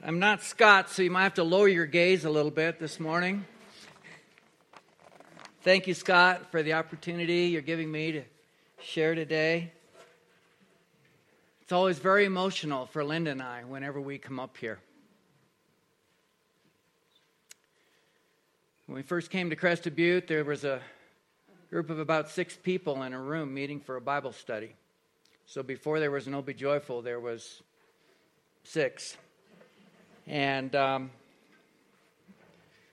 I'm not Scott, so you might have to lower your gaze a little bit this morning. Thank you, Scott, for the opportunity you're giving me to share today. It's always very emotional for Linda and I whenever we come up here. When we first came to Crested Butte, there was a group of about six people in a room meeting for a Bible study. So before there was an Be Joyful, there was six. And um,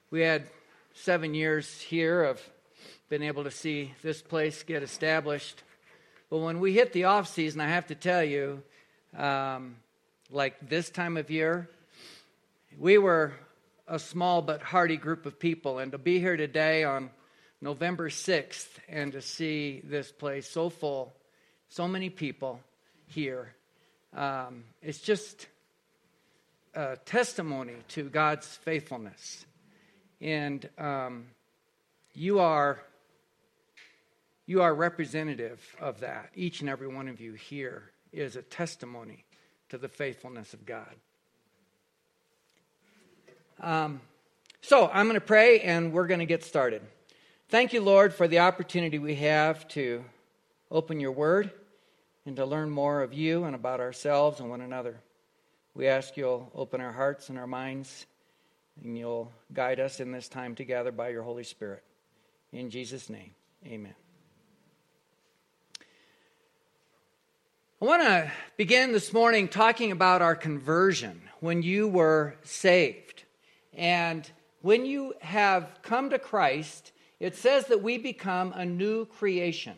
we had seven years here of being able to see this place get established. But when we hit the off season, I have to tell you, um, like this time of year, we were a small but hearty group of people. And to be here today on November 6th and to see this place so full, so many people here, um, it's just a testimony to God's faithfulness. And um, you are you are representative of that. Each and every one of you here is a testimony to the faithfulness of God. Um, so I'm going to pray and we're going to get started. Thank you, Lord, for the opportunity we have to open your word and to learn more of you and about ourselves and one another. We ask you'll open our hearts and our minds, and you'll guide us in this time together by your Holy Spirit. In Jesus' name, amen. I want to begin this morning talking about our conversion when you were saved. And when you have come to Christ, it says that we become a new creation.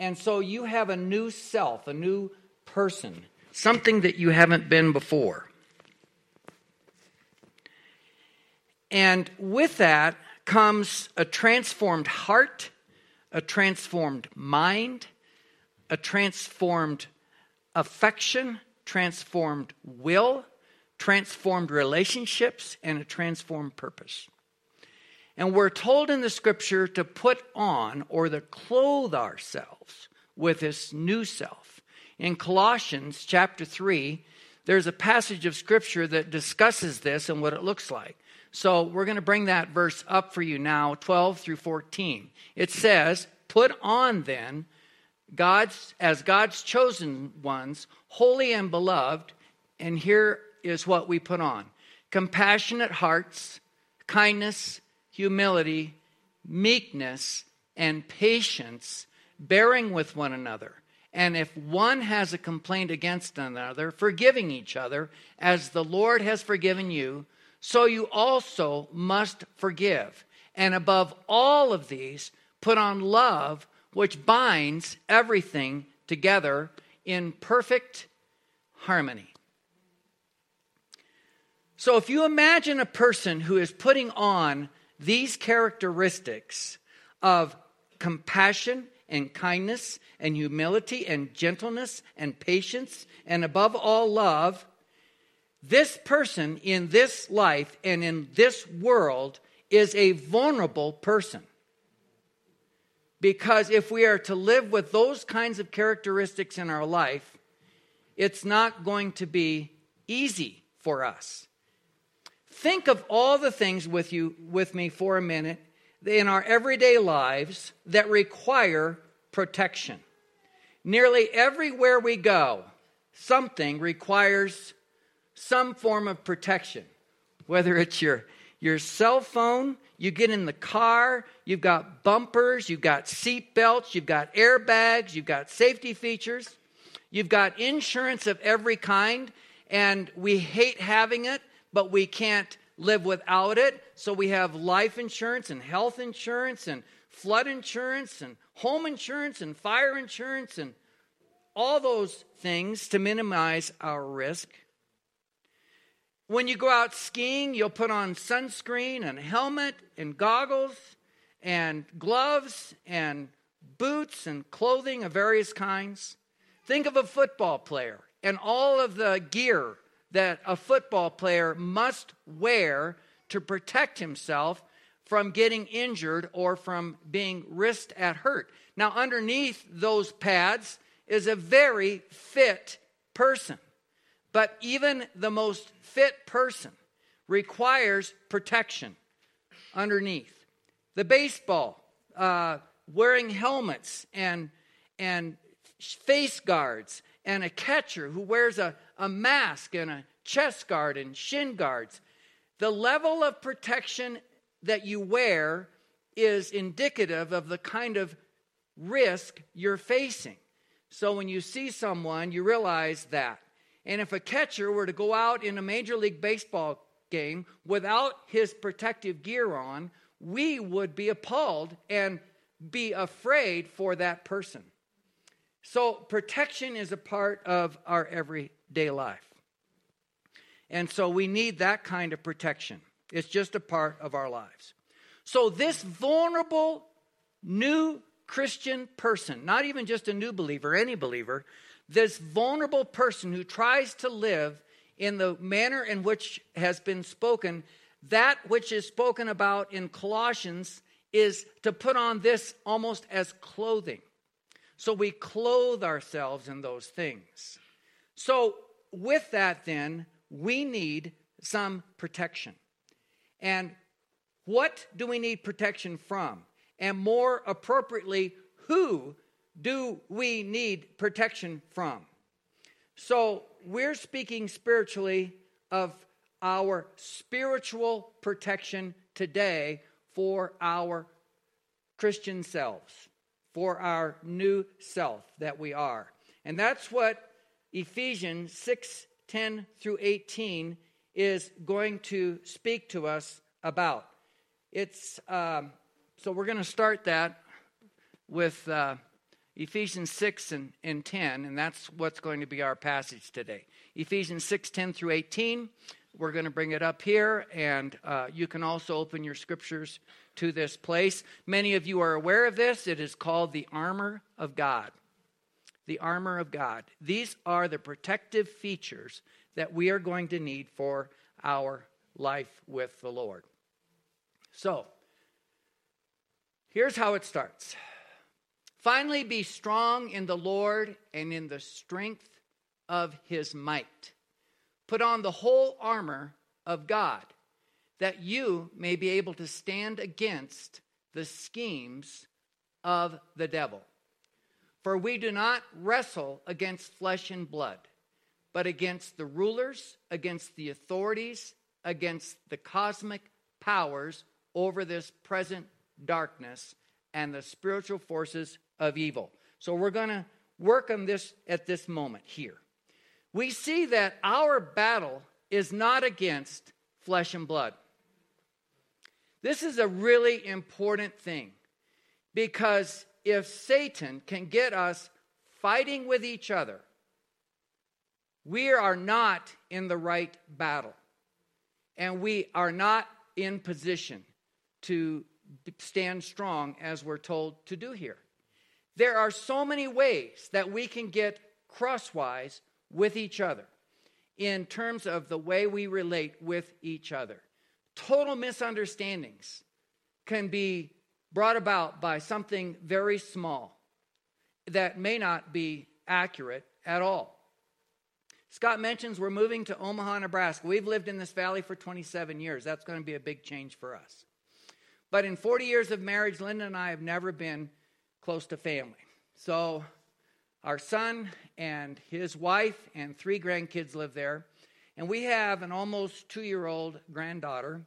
And so you have a new self, a new person something that you haven't been before. And with that comes a transformed heart, a transformed mind, a transformed affection, transformed will, transformed relationships, and a transformed purpose. And we're told in the scripture to put on or to clothe ourselves with this new self. In Colossians chapter 3, there's a passage of scripture that discusses this and what it looks like. So we're going to bring that verse up for you now, 12 through 14. It says, Put on then, God's, as God's chosen ones, holy and beloved, and here is what we put on compassionate hearts, kindness, humility, meekness, and patience, bearing with one another and if one has a complaint against another, forgiving each other, as the Lord has forgiven you, so you also must forgive. And above all of these, put on love, which binds everything together in perfect harmony. So, if you imagine a person who is putting on these characteristics of compassion and kindness and humility and gentleness and patience and above all love, this person in this life and in this world is a vulnerable person. Because if we are to live with those kinds of characteristics in our life, it's not going to be easy for us. Think of all the things with you with me for a minute in our everyday lives that require protection. Nearly everywhere we go, something requires some form of protection. Whether it's your, your cell phone, you get in the car, you've got bumpers, you've got seat belts, you've got airbags, you've got safety features, you've got insurance of every kind, and we hate having it, but we can't live without it. So we have life insurance and health insurance and flood insurance and home insurance and fire insurance and all those things to minimize our risk. When you go out skiing, you'll put on sunscreen and helmet and goggles and gloves and boots and clothing of various kinds. Think of a football player and all of the gear that a football player must wear to protect himself from getting injured or from being risked at hurt. Now, underneath those pads is a very fit person. But even the most fit person requires protection underneath. The baseball, uh, wearing helmets and, and face guards, and a catcher who wears a, a mask and a chest guard and shin guards. The level of protection that you wear is indicative of the kind of risk you're facing. So when you see someone, you realize that. And if a catcher were to go out in a Major League Baseball game without his protective gear on, we would be appalled and be afraid for that person. So, protection is a part of our everyday life. And so, we need that kind of protection. It's just a part of our lives. So, this vulnerable new Christian person, not even just a new believer, any believer, this vulnerable person who tries to live in the manner in which has been spoken, that which is spoken about in Colossians is to put on this almost as clothing. So we clothe ourselves in those things. So, with that, then, we need some protection. And what do we need protection from? And more appropriately, who do we need protection from? So, we're speaking spiritually of our spiritual protection today for our Christian selves, for our new self that we are. And that's what Ephesians 6 10 through 18 is going to speak to us about. It's um, so we're going to start that with uh, Ephesians 6 and, and 10, and that's what's going to be our passage today. Ephesians 6 10 through 18. We're going to bring it up here, and uh, you can also open your scriptures to this place. Many of you are aware of this. It is called the armor of God. The armor of God. These are the protective features that we are going to need for our life with the Lord. So, here's how it starts. Finally, be strong in the Lord and in the strength of his might. Put on the whole armor of God, that you may be able to stand against the schemes of the devil. For we do not wrestle against flesh and blood, but against the rulers, against the authorities, against the cosmic powers over this present darkness, and the spiritual forces of evil. So we're going to work on this at this moment here we see that our battle is not against flesh and blood. This is a really important thing because if Satan can get us fighting with each other, we are not in the right battle. And we are not in position to stand strong as we're told to do here. There are so many ways that we can get crosswise with each other in terms of the way we relate with each other. Total misunderstandings can be brought about by something very small that may not be accurate at all. Scott mentions we're moving to Omaha, Nebraska. We've lived in this valley for 27 years. That's going to be a big change for us. But in 40 years of marriage, Linda and I have never been close to family. So our son and his wife and three grandkids live there. And we have an almost two year old granddaughter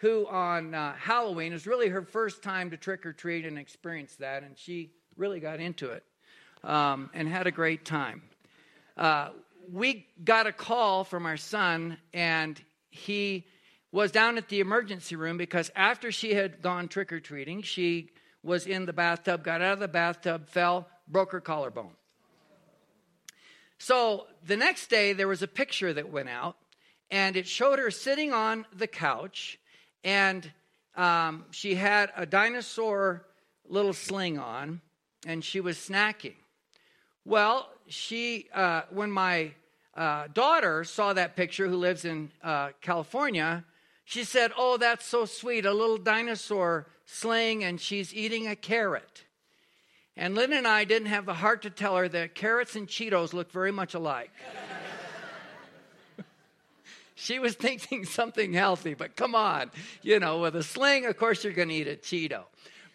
who, on uh, Halloween, is really her first time to trick or treat and experience that. And she really got into it um, and had a great time. Uh, we got a call from our son, and he was down at the emergency room because after she had gone trick or treating, she was in the bathtub, got out of the bathtub, fell, broke her collarbone. So the next day, there was a picture that went out, and it showed her sitting on the couch, and um, she had a dinosaur little sling on, and she was snacking. Well, she, uh, when my uh, daughter saw that picture, who lives in uh, California, she said, Oh, that's so sweet, a little dinosaur sling, and she's eating a carrot. And Lynn and I didn't have the heart to tell her that carrots and Cheetos look very much alike. she was thinking something healthy, but come on, you know, with a sling, of course you're going to eat a Cheeto.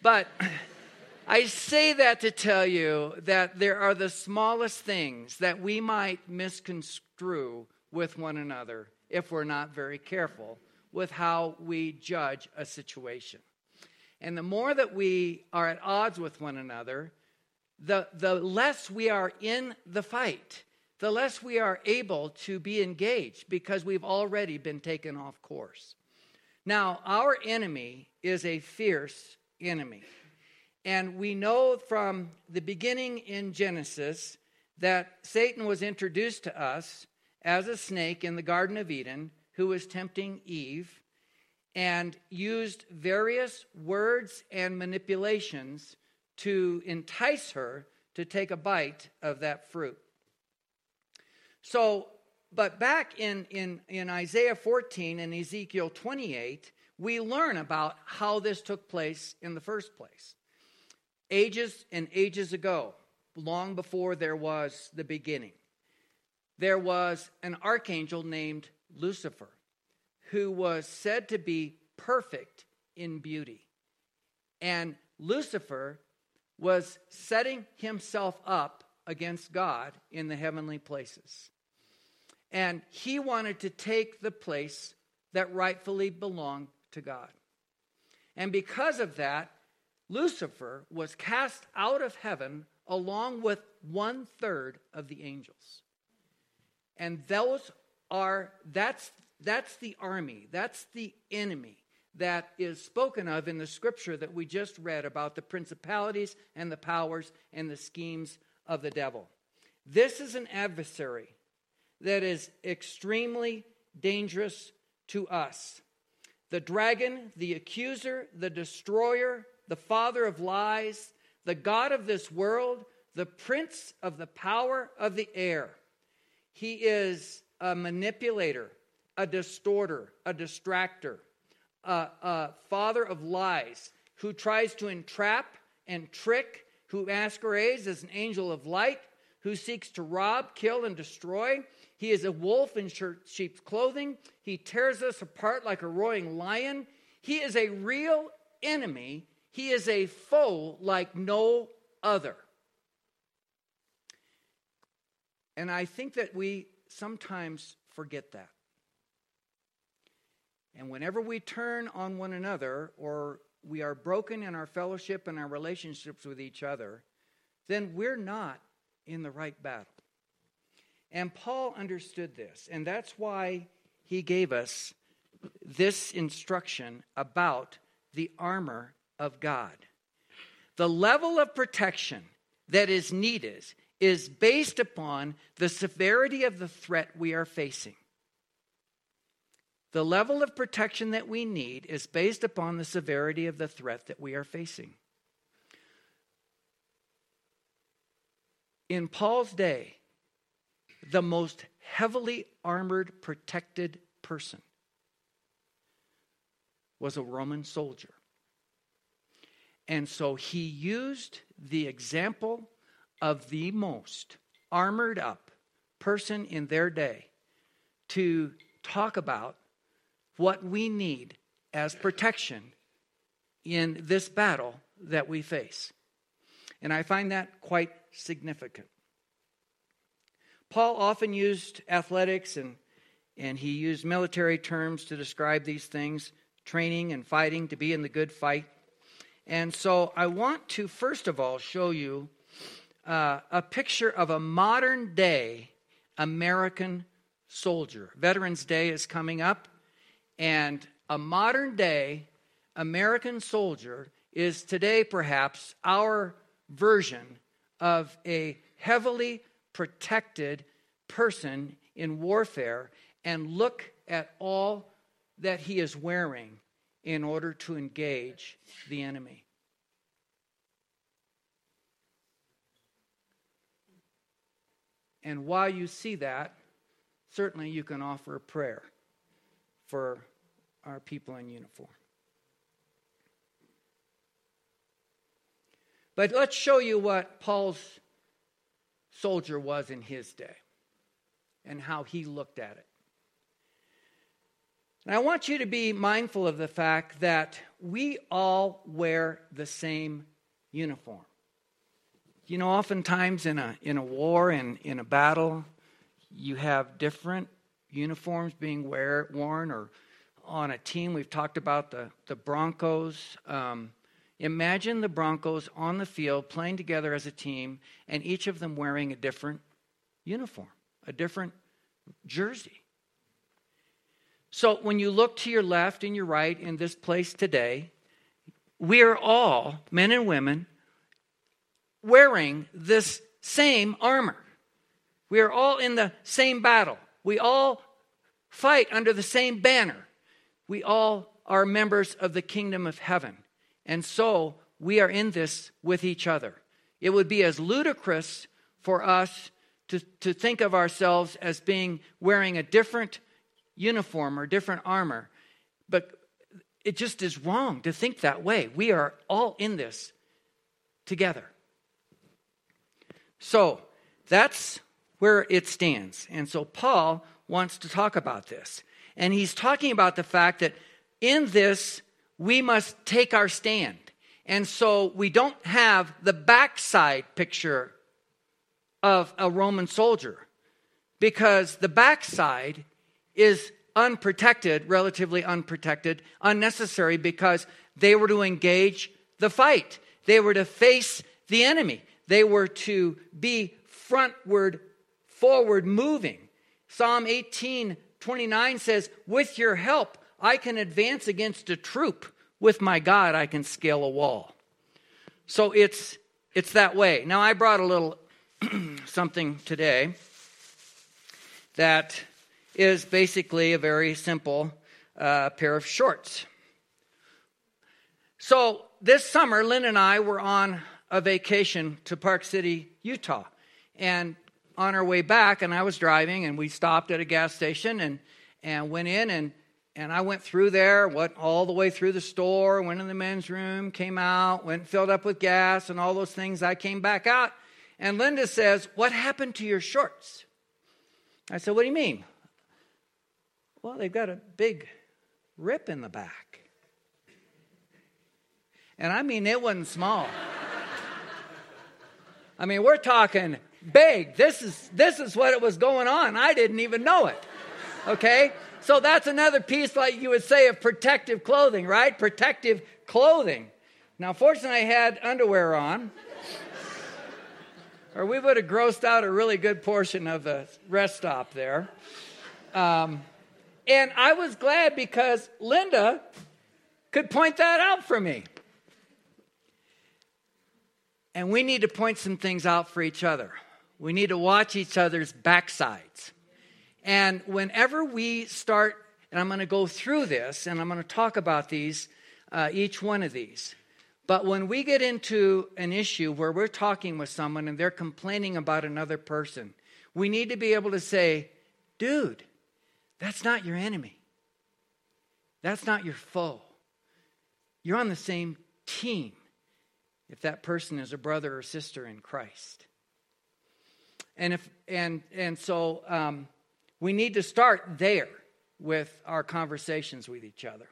But I say that to tell you that there are the smallest things that we might misconstrue with one another if we're not very careful with how we judge a situation. And the more that we are at odds with one another, the, the less we are in the fight, the less we are able to be engaged because we've already been taken off course. Now, our enemy is a fierce enemy. And we know from the beginning in Genesis that Satan was introduced to us as a snake in the Garden of Eden who was tempting Eve and used various words and manipulations to entice her to take a bite of that fruit. So, but back in, in, in Isaiah 14 and Ezekiel 28, we learn about how this took place in the first place. Ages and ages ago, long before there was the beginning, there was an archangel named Lucifer who was said to be perfect in beauty. And Lucifer was setting himself up against God in the heavenly places. And he wanted to take the place that rightfully belonged to God. And because of that, Lucifer was cast out of heaven along with one third of the angels. And those are, that's, that's the army, that's the enemy that is spoken of in the scripture that we just read about the principalities and the powers and the schemes of the devil. This is an adversary that is extremely dangerous to us. The dragon, the accuser, the destroyer, the father of lies, the God of this world, the prince of the power of the air. He is a manipulator, a distorter, a distractor, a, a father of lies who tries to entrap and trick, who masquerades as an angel of light, who seeks to rob, kill, and destroy. He is a wolf in sheep's clothing. He tears us apart like a roaring lion. He is a real enemy. He is a foe like no other. And I think that we sometimes forget that. And whenever we turn on one another or we are broken in our fellowship and our relationships with each other, then we're not in the right battle. And Paul understood this, and that's why he gave us this instruction about the armor of God. The level of protection that is needed is based upon the severity of the threat we are facing. The level of protection that we need is based upon the severity of the threat that we are facing. In Paul's day, the most heavily armored, protected person was a Roman soldier. And so he used the example of the most armored up person in their day to talk about what we need as protection in this battle that we face. And I find that quite significant. Paul often used athletics and, and he used military terms to describe these things training and fighting to be in the good fight. And so I want to, first of all, show you uh, a picture of a modern day American soldier. Veterans Day is coming up, and a modern day American soldier is today perhaps our version of a heavily protected person in warfare and look at all that he is wearing in order to engage the enemy. And while you see that, certainly you can offer a prayer for our people in uniform. But let's show you what Paul's soldier was in his day and how he looked at it. And I want you to be mindful of the fact that we all wear the same uniform. You know, oftentimes in a, in a war and in, in a battle, you have different uniforms being wear, worn, or on a team. We've talked about the, the Broncos. Um, imagine the Broncos on the field playing together as a team, and each of them wearing a different uniform, a different jersey. So when you look to your left and your right in this place today, we are all, men and women, wearing this same armor. We are all in the same battle. We all fight under the same banner. We all are members of the kingdom of heaven. And so we are in this with each other. It would be as ludicrous for us to, to think of ourselves as being wearing a different uniform or different armor. But it just is wrong to think that way. We are all in this together. So that's where it stands. And so Paul wants to talk about this. And he's talking about the fact that in this, we must take our stand. And so we don't have the backside picture of a Roman soldier because the backside is unprotected, relatively unprotected, unnecessary because they were to engage the fight. They were to face the enemy. They were to be frontward, forward moving. Psalm 18 29 says, With your help, I can advance against a troop. With my God, I can scale a wall. So it's, it's that way. Now, I brought a little something today that is basically a very simple uh, pair of shorts. So this summer, Lynn and I were on a vacation to Park City, Utah. And on our way back, and I was driving, and we stopped at a gas station and, and went in, and, and I went through there, went all the way through the store, went in the men's room, came out, went filled up with gas and all those things. I came back out, and Linda says, What happened to your shorts? I said, What do you mean? Well, they've got a big rip in the back. And I mean, it wasn't small. I mean, we're talking big. This is, this is what it was going on. I didn't even know it. Okay? So that's another piece, like you would say, of protective clothing, right? Protective clothing. Now, fortunately, I had underwear on, or we would have grossed out a really good portion of the rest stop there. Um, and I was glad because Linda could point that out for me. And we need to point some things out for each other. We need to watch each other's backsides. And whenever we start, and I'm going to go through this and I'm going to talk about these, uh, each one of these. But when we get into an issue where we're talking with someone and they're complaining about another person, we need to be able to say, dude, that's not your enemy. That's not your foe. You're on the same team if that person is a brother or sister in Christ. And if and and so um, we need to start there with our conversations with each other.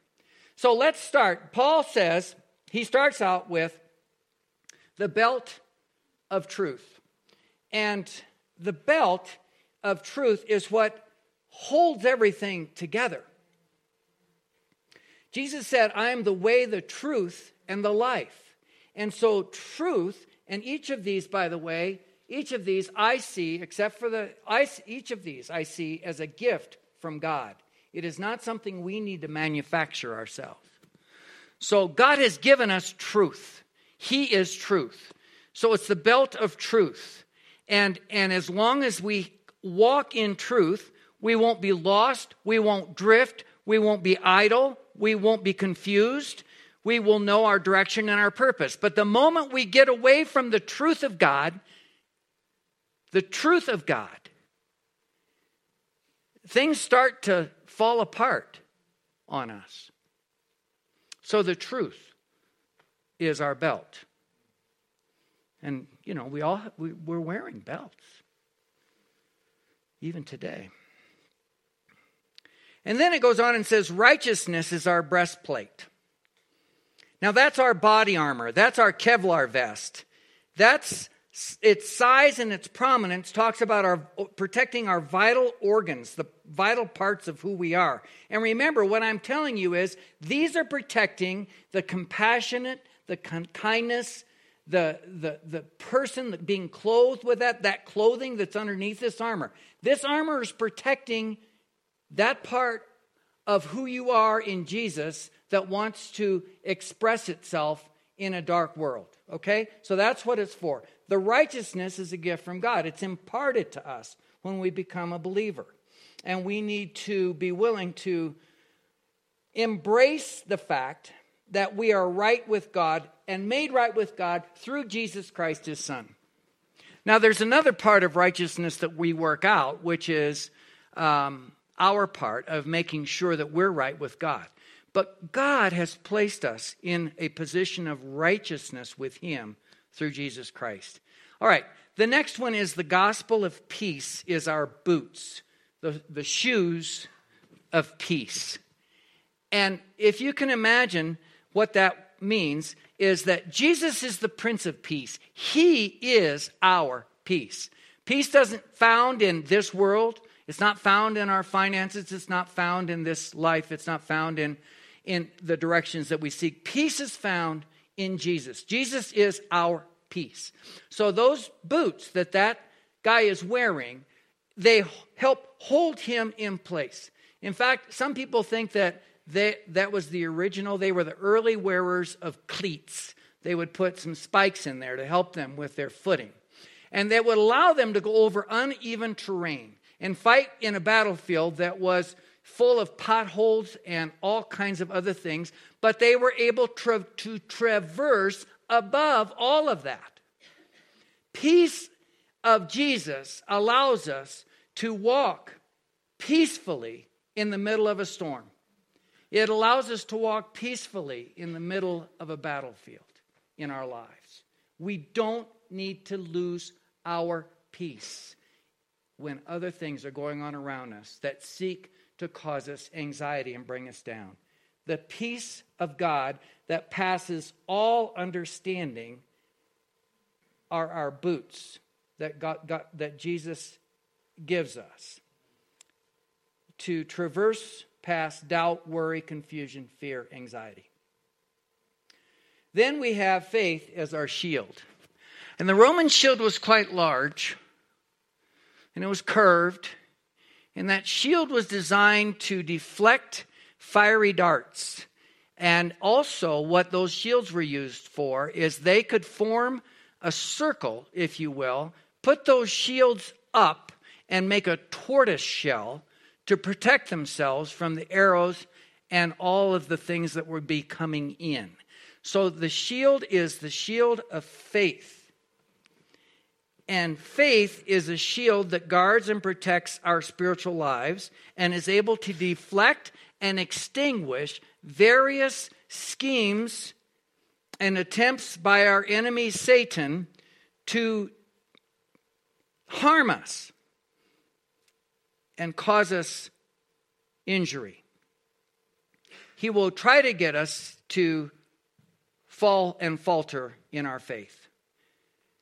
So let's start. Paul says he starts out with the belt of truth, and the belt of truth is what holds everything together. Jesus said, "I am the way, the truth, and the life." And so, truth, and each of these, by the way, each of these I see, except for the, I, each of these I see as a gift from God. It is not something we need to manufacture ourselves. So, God has given us truth. He is truth. So, it's the belt of truth. And, and as long as we walk in truth, we won't be lost, we won't drift, we won't be idle, we won't be confused, we will know our direction and our purpose. But the moment we get away from the truth of God, the truth of God, things start to fall apart on us. So the truth is our belt. And, you know, we all, we, we're wearing belts, even today. And then it goes on and says, Righteousness is our breastplate. Now, that's our body armor. That's our Kevlar vest. That's its size and its prominence talks about our protecting our vital organs, the vital parts of who we are. And remember, what I'm telling you is these are protecting the compassionate, the kindness, the, the, the person being clothed with that, that clothing that's underneath this armor. This armor is protecting that part of who you are in Jesus that wants to express itself in a dark world. Okay? So that's what it's for. The righteousness is a gift from God, it's imparted to us when we become a believer. And we need to be willing to embrace the fact that we are right with God and made right with God through Jesus Christ, his Son. Now, there's another part of righteousness that we work out, which is um, our part of making sure that we're right with God. But God has placed us in a position of righteousness with Him through Jesus Christ. All right, the next one is the gospel of peace, is our boots, the, the shoes of peace. And if you can imagine what that means, is that Jesus is the Prince of Peace. He is our peace. Peace doesn't found in this world. It's not found in our finances. It's not found in this life. It's not found in, in the directions that we seek. Peace is found in Jesus. Jesus is our peace. So those boots that that guy is wearing, they help hold him in place. In fact, some people think that they, that was the original. They were the early wearers of cleats. They would put some spikes in there to help them with their footing. And that would allow them to go over uneven terrain and fight in a battlefield that was full of potholes and all kinds of other things, but they were able to traverse above all of that. Peace of Jesus allows us to walk peacefully in the middle of a storm. It allows us to walk peacefully in the middle of a battlefield in our lives. We don't need to lose our peace when other things are going on around us that seek to cause us anxiety and bring us down. The peace of God that passes all understanding are our boots that, God, God, that Jesus gives us to traverse past doubt, worry, confusion, fear, anxiety. Then we have faith as our shield. And the Roman shield was quite large and it was curved. And that shield was designed to deflect fiery darts. And also, what those shields were used for is they could form a circle, if you will, put those shields up and make a tortoise shell to protect themselves from the arrows and all of the things that would be coming in. So the shield is the shield of faith. And faith is a shield that guards and protects our spiritual lives and is able to deflect and extinguish various schemes and attempts by our enemy Satan to harm us and cause us injury. He will try to get us to fall and falter in our faith.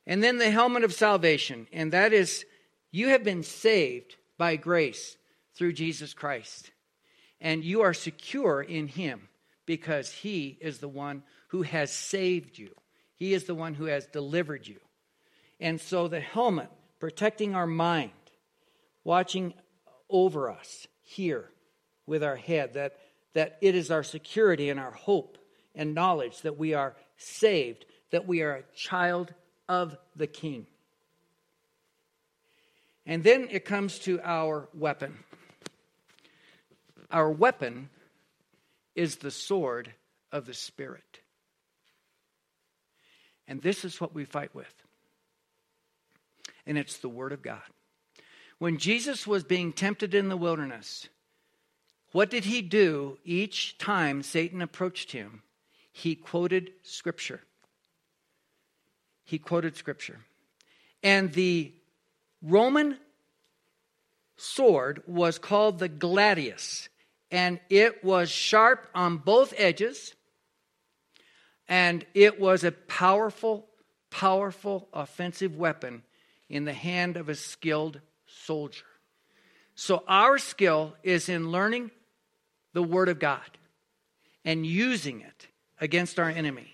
And then the helmet of salvation, and that is you have been saved by grace through Jesus Christ. And you are secure in Him because He is the one who has saved you, He is the one who has delivered you. And so the helmet, protecting our mind, watching over us here with our head, that, that it is our security and our hope and knowledge that we are saved, that we are a child of the King. And then it comes to our weapon. Our weapon is the sword of the Spirit. And this is what we fight with. And it's the Word of God. When Jesus was being tempted in the wilderness, what did he do each time Satan approached him? He quoted Scripture. He quoted Scripture. And the Roman sword was called the gladius. And it was sharp on both edges, and it was a powerful, powerful offensive weapon in the hand of a skilled soldier. So, our skill is in learning the Word of God and using it against our enemy.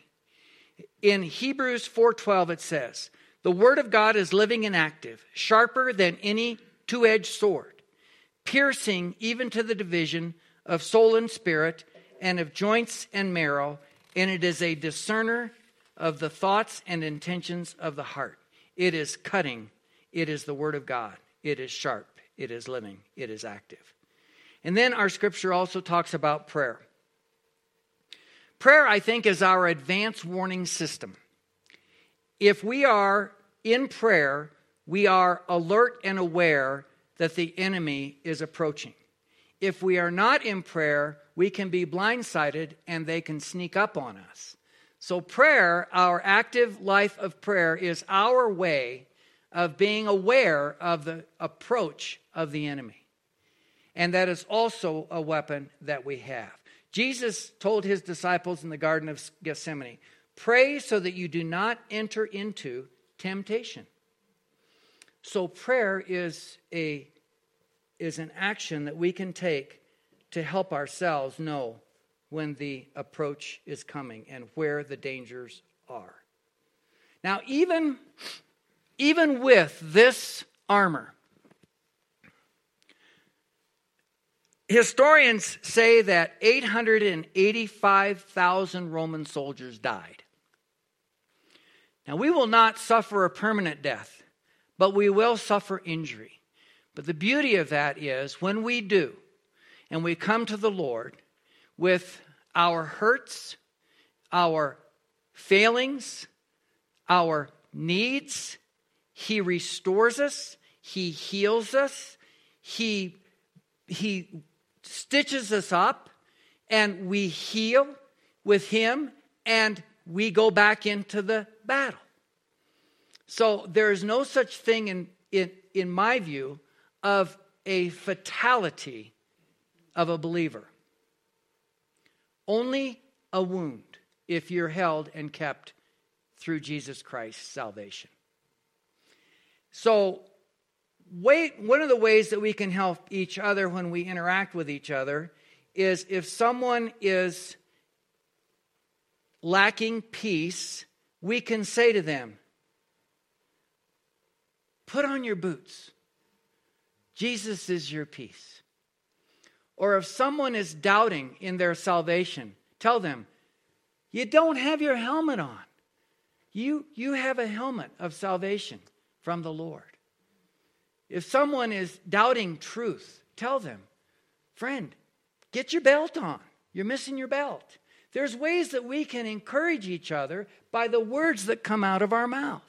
In Hebrews 4:12 it says, "The word of God is living and active, sharper than any two-edged sword, piercing even to the division of soul and spirit and of joints and marrow, and it is a discerner of the thoughts and intentions of the heart. It is cutting, it is the word of God, it is sharp, it is living, it is active." And then our scripture also talks about prayer. Prayer, I think, is our advance warning system. If we are in prayer, we are alert and aware that the enemy is approaching. If we are not in prayer, we can be blindsided and they can sneak up on us. So, prayer, our active life of prayer, is our way of being aware of the approach of the enemy. And that is also a weapon that we have. Jesus told his disciples in the Garden of Gethsemane, Pray so that you do not enter into temptation. So, prayer is, a, is an action that we can take to help ourselves know when the approach is coming and where the dangers are. Now, even, even with this armor, Historians say that 885,000 Roman soldiers died. Now, we will not suffer a permanent death, but we will suffer injury. But the beauty of that is when we do, and we come to the Lord with our hurts, our failings, our needs, He restores us, He heals us, He, he stitches us up, and we heal with Him, and we go back into the battle. So there is no such thing, in, in, in my view, of a fatality of a believer. Only a wound if you're held and kept through Jesus Christ's salvation. So wait, one of the ways that we can help each other when we interact with each other is if someone is lacking peace, we can say to them, Put on your boots. Jesus is your peace. Or if someone is doubting in their salvation, tell them, You don't have your helmet on. You, you have a helmet of salvation from the Lord. If someone is doubting truth, tell them, friend, get your belt on. You're missing your belt. There's ways that we can encourage each other by the words that come out of our mouth.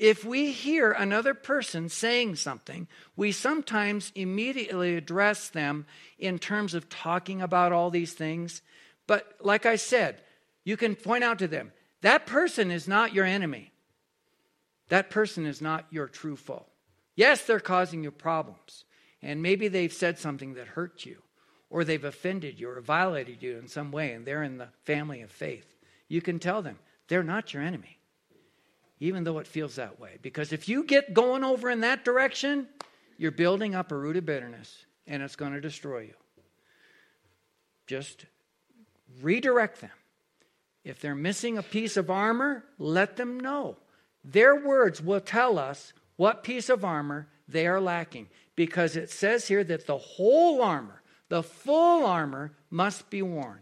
If we hear another person saying something, we sometimes immediately address them in terms of talking about all these things. But like I said, you can point out to them that person is not your enemy, that person is not your true foe. Yes, they're causing you problems. And maybe they've said something that hurt you, or they've offended you, or violated you in some way, and they're in the family of faith. You can tell them they're not your enemy, even though it feels that way. Because if you get going over in that direction, you're building up a root of bitterness, and it's going to destroy you. Just redirect them. If they're missing a piece of armor, let them know. Their words will tell us what piece of armor they are lacking. Because it says here that the whole armor, the full armor, must be worn.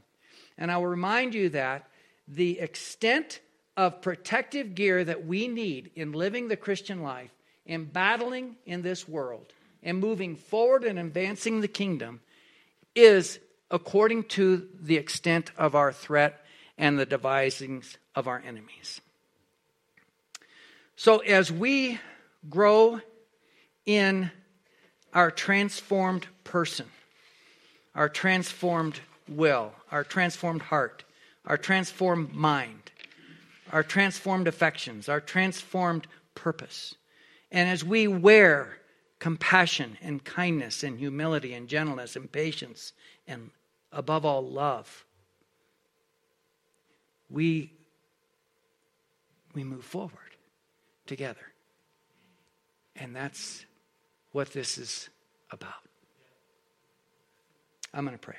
And I will remind you that the extent of protective gear that we need in living the Christian life, in battling in this world, and moving forward and advancing the kingdom is according to the extent of our threat and the devisings of our enemies. So, as we grow in our transformed person, our transformed will, our transformed heart, our transformed mind, our transformed affections, our transformed purpose. And as we wear compassion and kindness and humility and gentleness and patience and above all love we we move forward together. And that's what this is about. I'm going to pray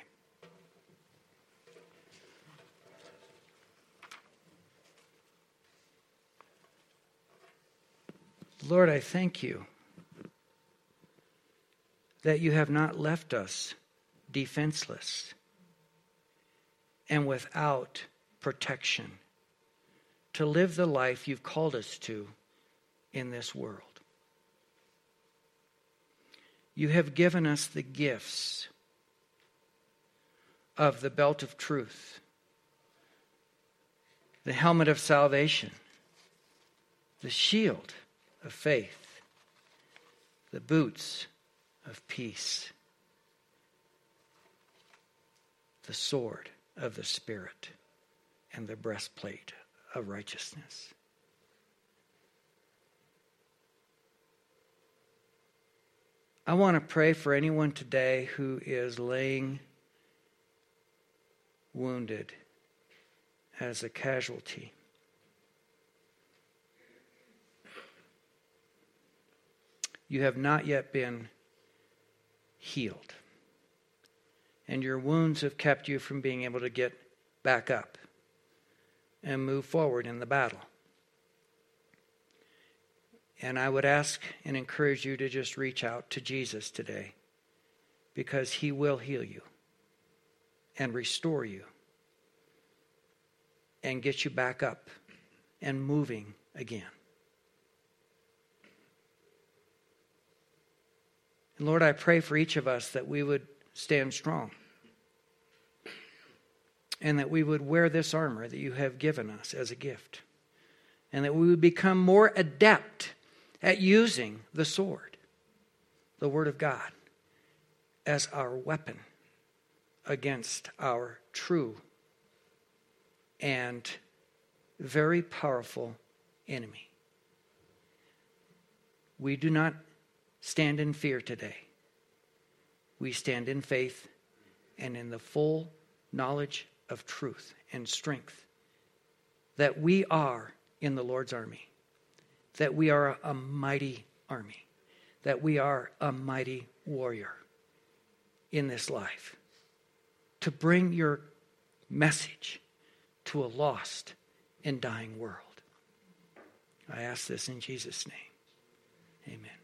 Lord, I thank you that you have not left us defenseless and without protection to live the life you've called us to in this world. You have given us the gifts of the belt of truth, the helmet of salvation, the shield of faith, the boots of peace, the sword of the Spirit, and the breastplate of righteousness. I want to pray for anyone today who is laying wounded as a casualty. You have not yet been healed. And your wounds have kept you from being able to get back up and move forward in the battle. And I would ask and encourage you to just reach out to Jesus today because he will heal you and restore you and get you back up and moving again. And Lord, I pray for each of us that we would stand strong and that we would wear this armor that you have given us as a gift and that we would become more adept at using the sword, the Word of God, as our weapon against our true and very powerful enemy. We do not stand in fear today. We stand in faith and in the full knowledge of truth and strength that we are in the Lord's army, that we are a mighty army, that we are a mighty warrior in this life to bring your message to a lost and dying world. I ask this in Jesus' name. Amen.